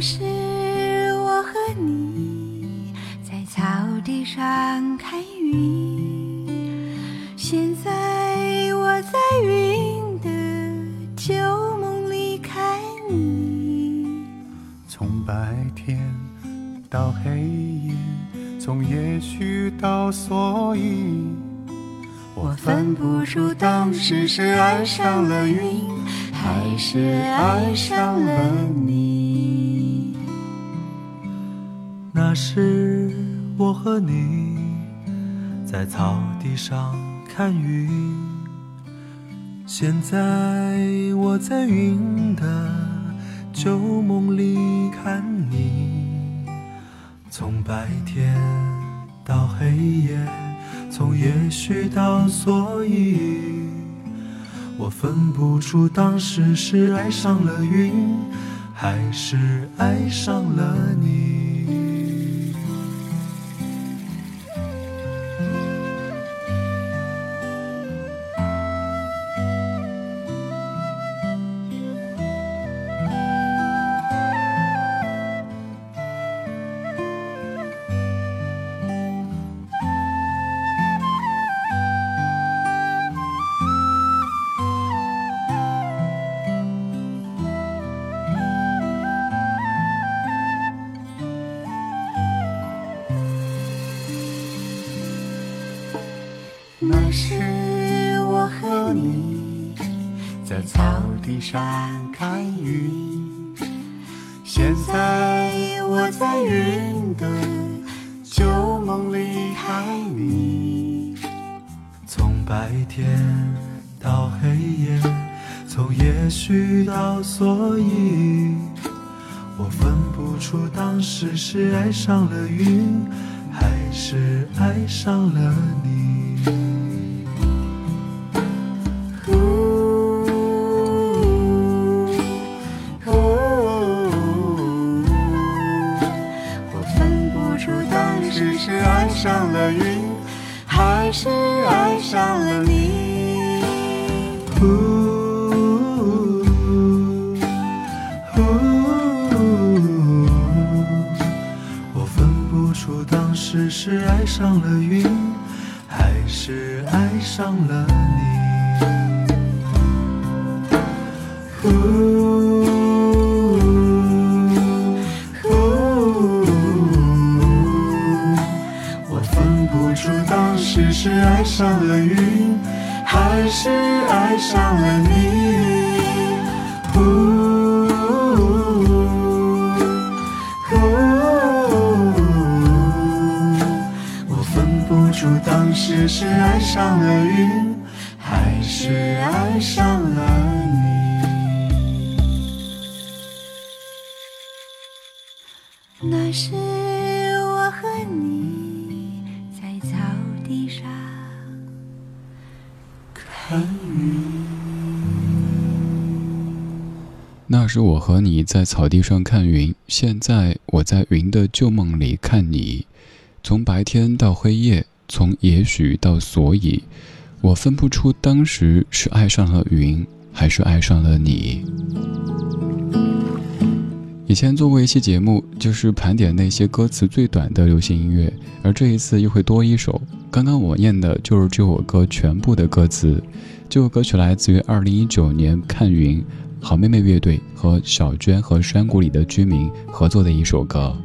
是我和你在草地上看云，现在我在云的旧梦里看你。从白天到黑夜，从也许到所以，我分不出当时是爱上了云，还是爱上了你。那时我和你在草地上看云，现在我在云的旧梦里看你。从白天到黑夜，从也许到所以。我分不出当时是爱上了云，还是爱上了你。在草地上看云，现在我在云的旧梦里看你。从白天到黑夜，从也许到所以，我分不出当时是爱上了云，还是爱上了你。是爱上了你。是爱上了云，还是爱上了你？上了云，还是爱上了你。呜呜，我分不出当时是爱上了云，还是爱上了你。那时我和你在草地上。那时我和你在草地上看云，现在我在云的旧梦里看你。从白天到黑夜。从也许到所以，我分不出当时是爱上了云，还是爱上了你。以前做过一期节目，就是盘点那些歌词最短的流行音乐，而这一次又会多一首。刚刚我念的就是这首歌全部的歌词。这首歌曲来自于二零一九年看云好妹妹乐队和小娟和山谷里的居民合作的一首歌。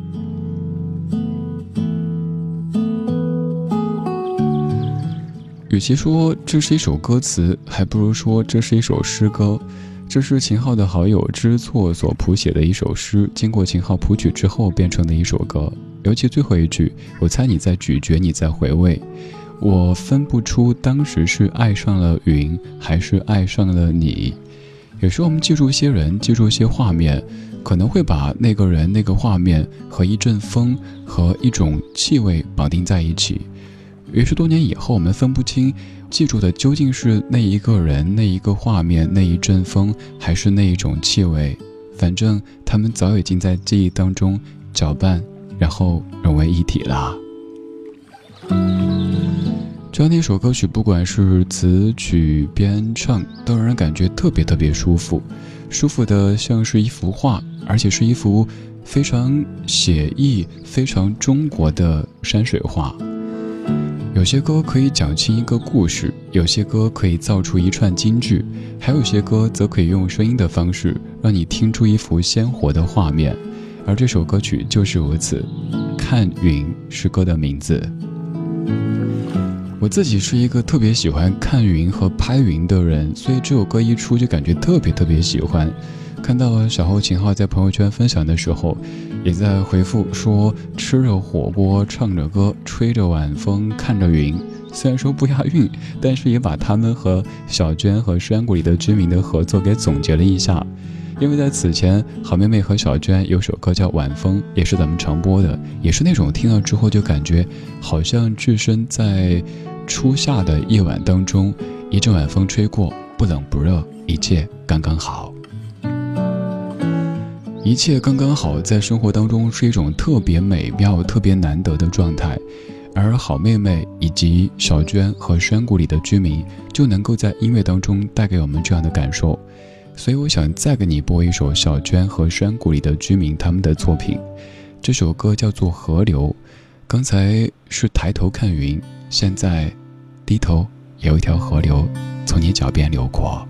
与其说这是一首歌词，还不如说这是一首诗歌。这是秦昊的好友知错所谱写的一首诗，经过秦昊谱曲之后变成的一首歌。尤其最后一句，我猜你在咀嚼，你在回味。我分不出当时是爱上了云，还是爱上了你。有时候我们记住一些人，记住一些画面，可能会把那个人、那个画面和一阵风和一种气味绑定在一起。于是多年以后，我们分不清。记住的究竟是那一个人、那一个画面、那一阵风，还是那一种气味？反正他们早已经在记忆当中搅拌，然后融为一体了。这样的一首歌曲，不管是词曲编唱，都让人感觉特别特别舒服，舒服的像是一幅画，而且是一幅非常写意、非常中国的山水画。有些歌可以讲清一个故事，有些歌可以造出一串金句，还有些歌则可以用声音的方式让你听出一幅鲜活的画面。而这首歌曲就是如此，《看云》是歌的名字。我自己是一个特别喜欢看云和拍云的人，所以这首歌一出就感觉特别特别喜欢。看到小后秦昊在朋友圈分享的时候，也在回复说：“吃着火锅，唱着歌，吹着晚风，看着云。”虽然说不押韵，但是也把他们和小娟和山谷里的居民的合作给总结了一下。因为在此前，好妹妹和小娟有首歌叫《晚风》，也是咱们常播的，也是那种听了之后就感觉好像置身在初夏的夜晚当中，一阵晚风吹过，不冷不热，一切刚刚好。一切刚刚好，在生活当中是一种特别美妙、特别难得的状态，而好妹妹以及小娟和山谷里的居民就能够在音乐当中带给我们这样的感受。所以，我想再给你播一首小娟和山谷里的居民他们的作品。这首歌叫做《河流》。刚才是抬头看云，现在低头有一条河流从你脚边流过。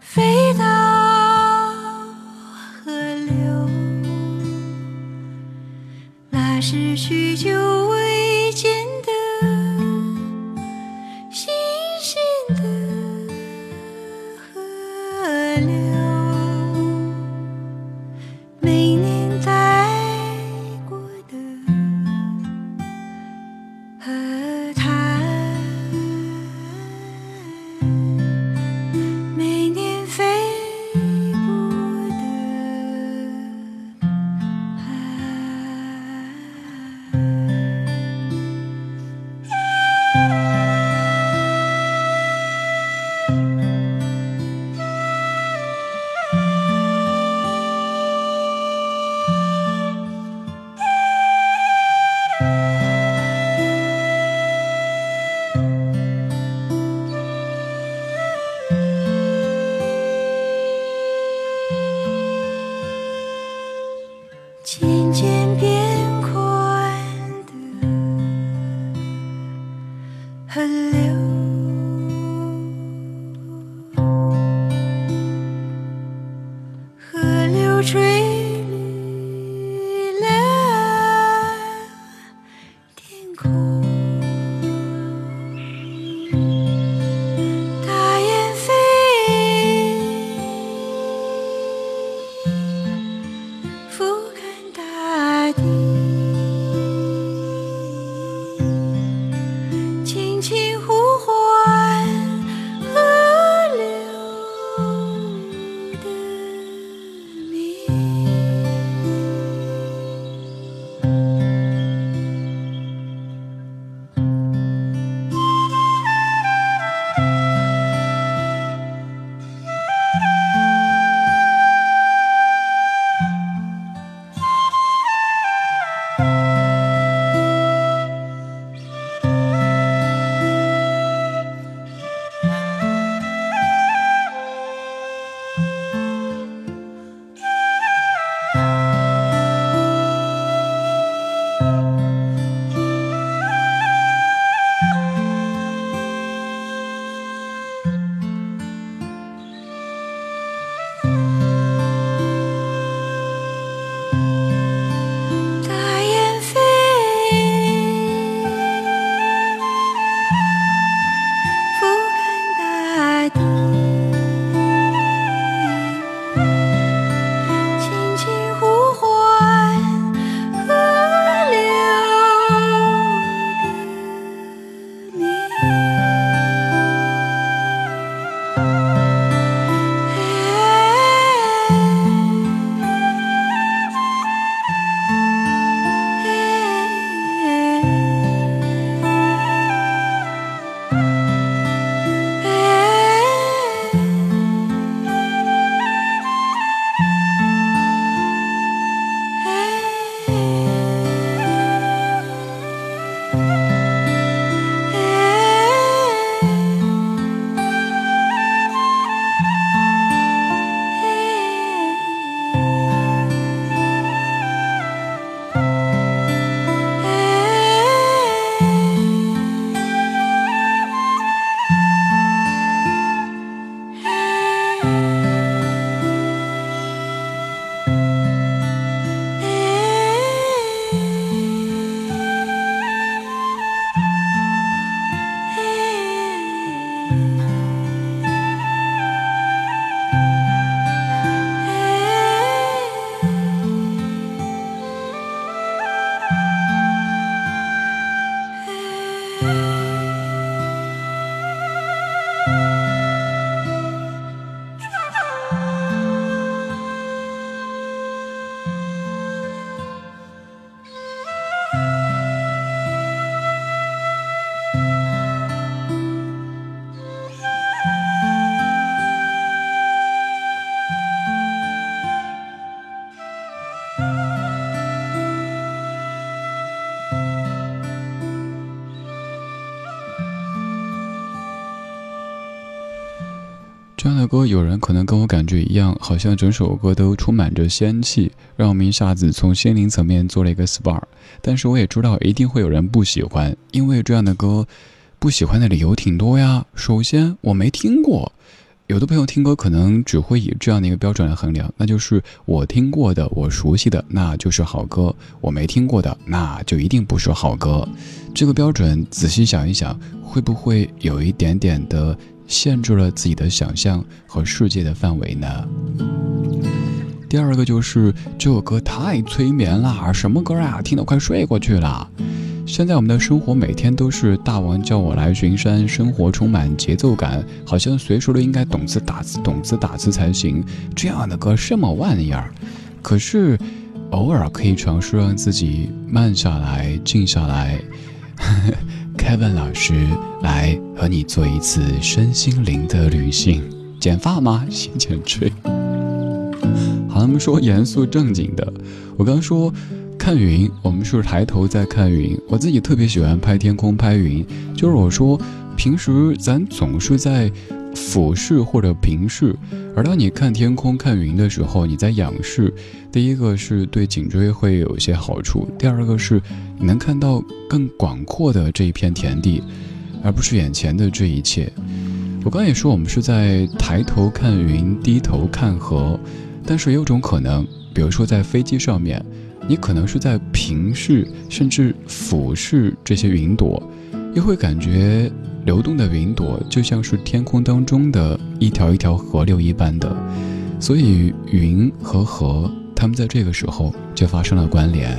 飞到河流，那是许久渐渐变歌，有人可能跟我感觉一样，好像整首歌都充满着仙气，让我们一下子从心灵层面做了一个 SPA。但是我也知道，一定会有人不喜欢，因为这样的歌，不喜欢的理由挺多呀。首先，我没听过，有的朋友听歌可能只会以这样的一个标准来衡量，那就是我听过的、我熟悉的，那就是好歌；我没听过的，那就一定不是好歌。这个标准，仔细想一想，会不会有一点点的？限制了自己的想象和世界的范围呢。第二个就是这首歌太催眠了，什么歌啊，听得快睡过去了。现在我们的生活每天都是大王叫我来巡山，生活充满节奏感，好像随时都应该懂字打字，懂字打字才行。这样的歌什么玩意儿？可是偶尔可以尝试让自己慢下来，静下来。Kevin 老师来和你做一次身心灵的旅行。剪发吗？先剪吹。好，我们说严肃正经的。我刚说看云，我们是抬头在看云。我自己特别喜欢拍天空、拍云。就是我说，平时咱总是在。俯视或者平视，而当你看天空、看云的时候，你在仰视。第一个是对颈椎会有一些好处，第二个是你能看到更广阔的这一片田地，而不是眼前的这一切。我刚也说，我们是在抬头看云，低头看河，但是有种可能，比如说在飞机上面，你可能是在平视甚至俯视这些云朵，又会感觉。流动的云朵就像是天空当中的一条一条河流一般的，所以云和河，它们在这个时候就发生了关联。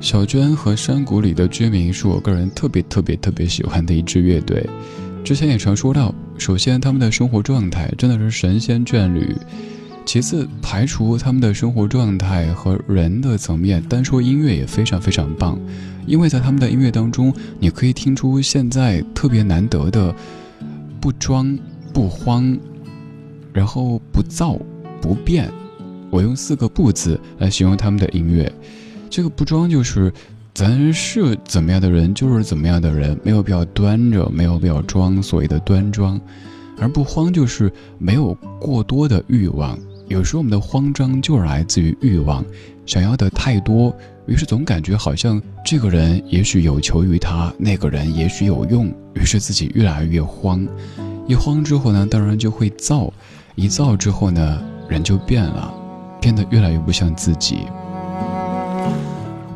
小娟和山谷里的居民是我个人特别特别特别喜欢的一支乐队。之前也常说到，首先他们的生活状态真的是神仙眷侣，其次排除他们的生活状态和人的层面，单说音乐也非常非常棒，因为在他们的音乐当中，你可以听出现在特别难得的不装不慌，然后不躁不变。我用四个不字来形容他们的音乐，这个不装就是。咱是怎么样的人，就是怎么样的人，没有必要端着，没有必要装所谓的端庄，而不慌就是没有过多的欲望。有时候我们的慌张就是来自于欲望，想要的太多，于是总感觉好像这个人也许有求于他，那个人也许有用，于是自己越来越慌。一慌之后呢，当然就会躁，一躁之后呢，人就变了，变得越来越不像自己。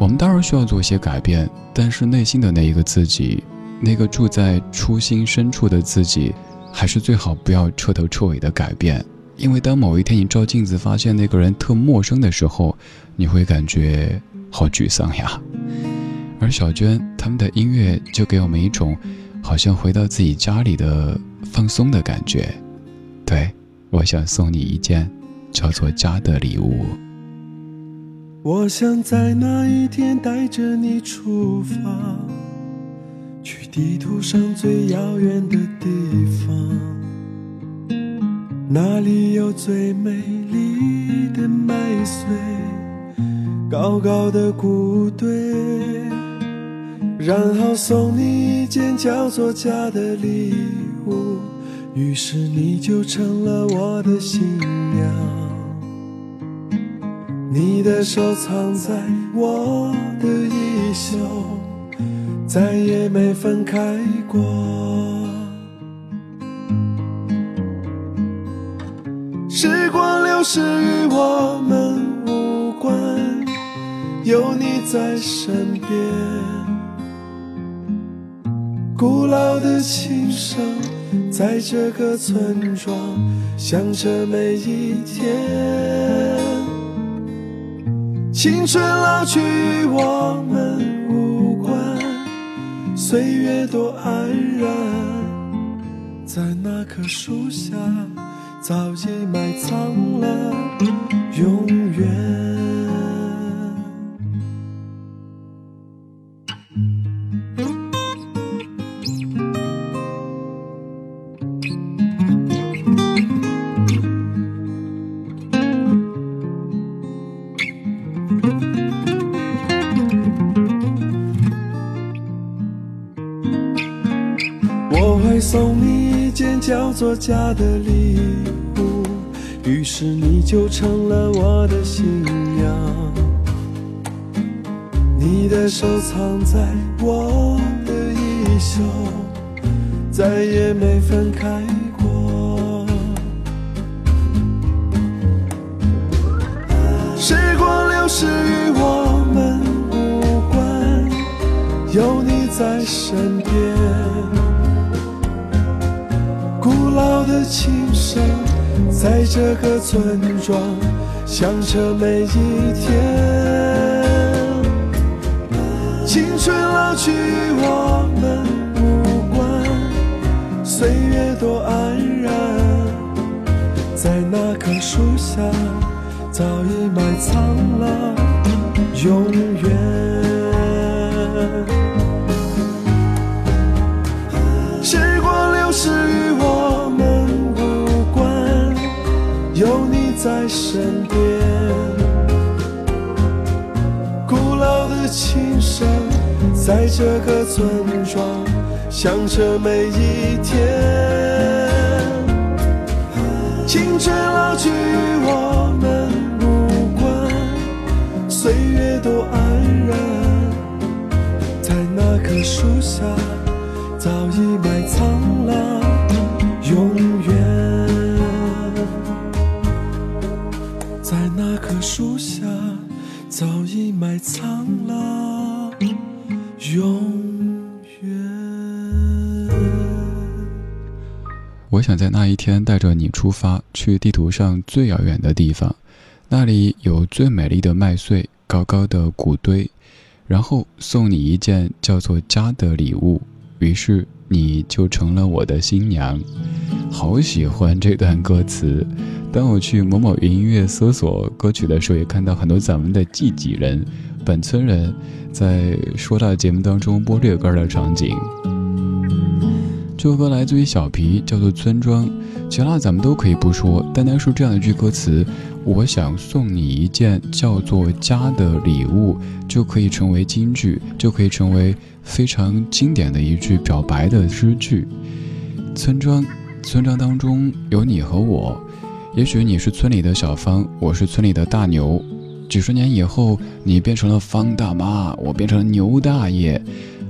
我们当然需要做一些改变，但是内心的那一个自己，那个住在初心深处的自己，还是最好不要彻头彻尾的改变。因为当某一天你照镜子发现那个人特陌生的时候，你会感觉好沮丧呀。而小娟他们的音乐就给我们一种好像回到自己家里的放松的感觉。对，我想送你一件叫做家的礼物。我想在那一天带着你出发，去地图上最遥远的地方，那里有最美丽的麦穗，高高的谷堆，然后送你一件叫做家的礼物，于是你就成了我的新娘。你的手藏在我的衣袖，再也没分开过。时光流逝与我们无关，有你在身边。古老的琴声在这个村庄响着每一天。青春老去与我们无关，岁月多安然，在那棵树下早已埋藏了永远。家的礼物，于是你就成了我的新娘。你的手藏在我的衣袖，再也没分开过。时光流逝与我们无关，有你在身边。琴声在这个村庄响彻每一天，青春老去我们无关，岁月多安然，在那棵树下早已埋藏了永远。时光流逝在身边。古老的琴声在这个村庄响彻每一天。青春老去与我们无关，岁月都安然，在那棵树下。埋藏了永远。我想在那一天带着你出发，去地图上最遥远的地方，那里有最美丽的麦穗，高高的谷堆，然后送你一件叫做家的礼物。于是你就成了我的新娘，好喜欢这段歌词。当我去某某云音乐搜索歌曲的时候，也看到很多咱们的自己人、本村人在说到节目当中播这个歌的场景。这首歌来自于小皮，叫做《村庄》。其他咱们都可以不说，单单说这样一句歌词：“我想送你一件叫做家的礼物”，就可以成为金句，就可以成为非常经典的一句表白的诗句。村庄，村庄当中有你和我，也许你是村里的小芳，我是村里的大牛。几十年以后，你变成了方大妈，我变成了牛大爷。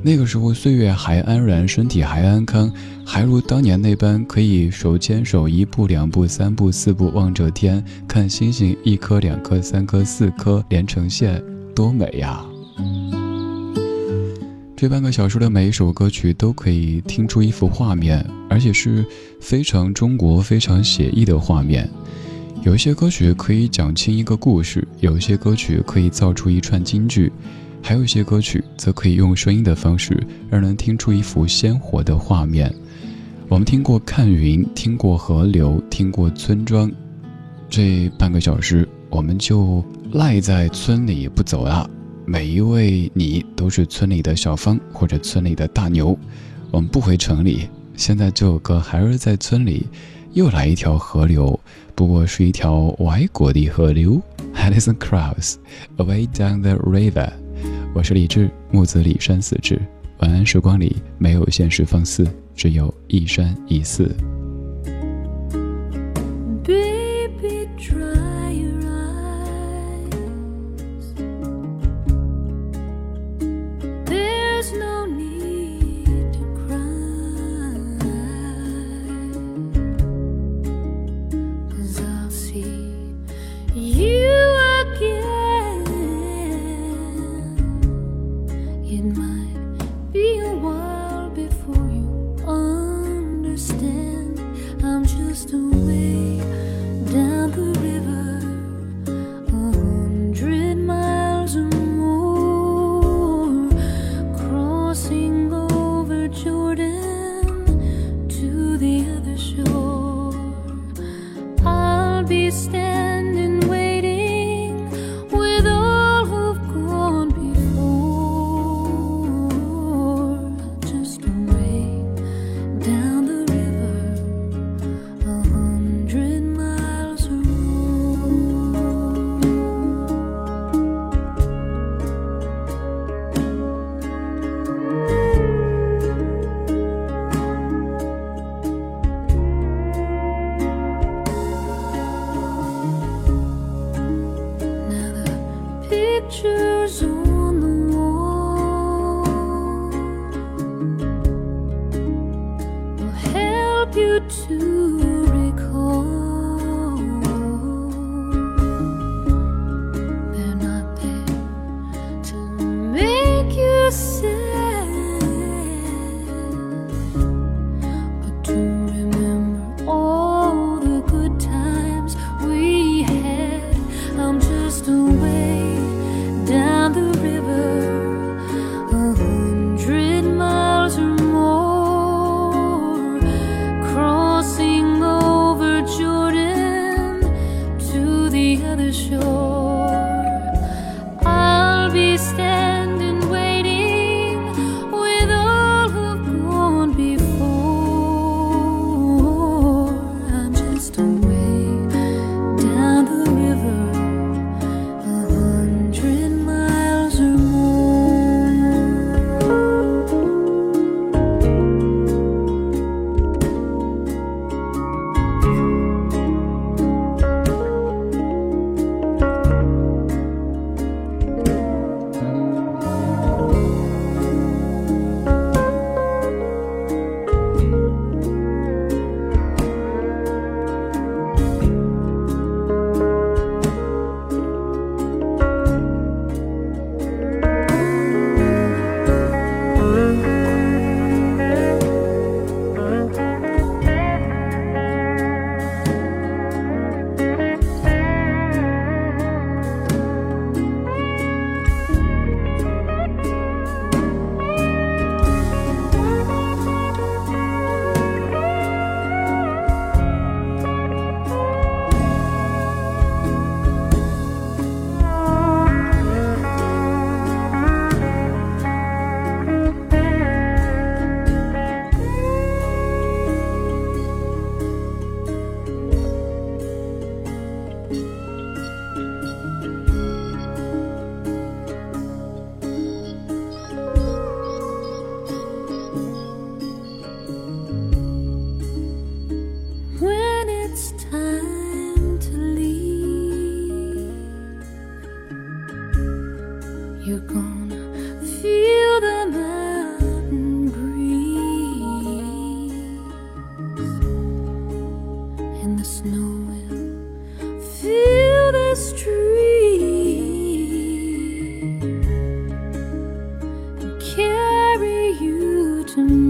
那个时候，岁月还安然，身体还安康，还如当年那般可以手牵手一步两步三步四步望着天看星星，一颗两颗三颗四颗连成线，多美呀！这半个小时的每一首歌曲都可以听出一幅画面，而且是非常中国、非常写意的画面。有一些歌曲可以讲清一个故事，有一些歌曲可以造出一串金句。还有一些歌曲，则可以用声音的方式，让人听出一幅鲜活的画面。我们听过看云，听过河流，听过村庄，这半个小时，我们就赖在村里不走了。每一位你都是村里的小芳，或者村里的大牛。我们不回城里，现在这首歌还是在村里，又来一条河流，不过是一条外国的河流。Alison Krauss，Away Down the River。我是李志，木子李山四志。晚安时光里没有现实放肆，只有一山一寺。be still. yourself to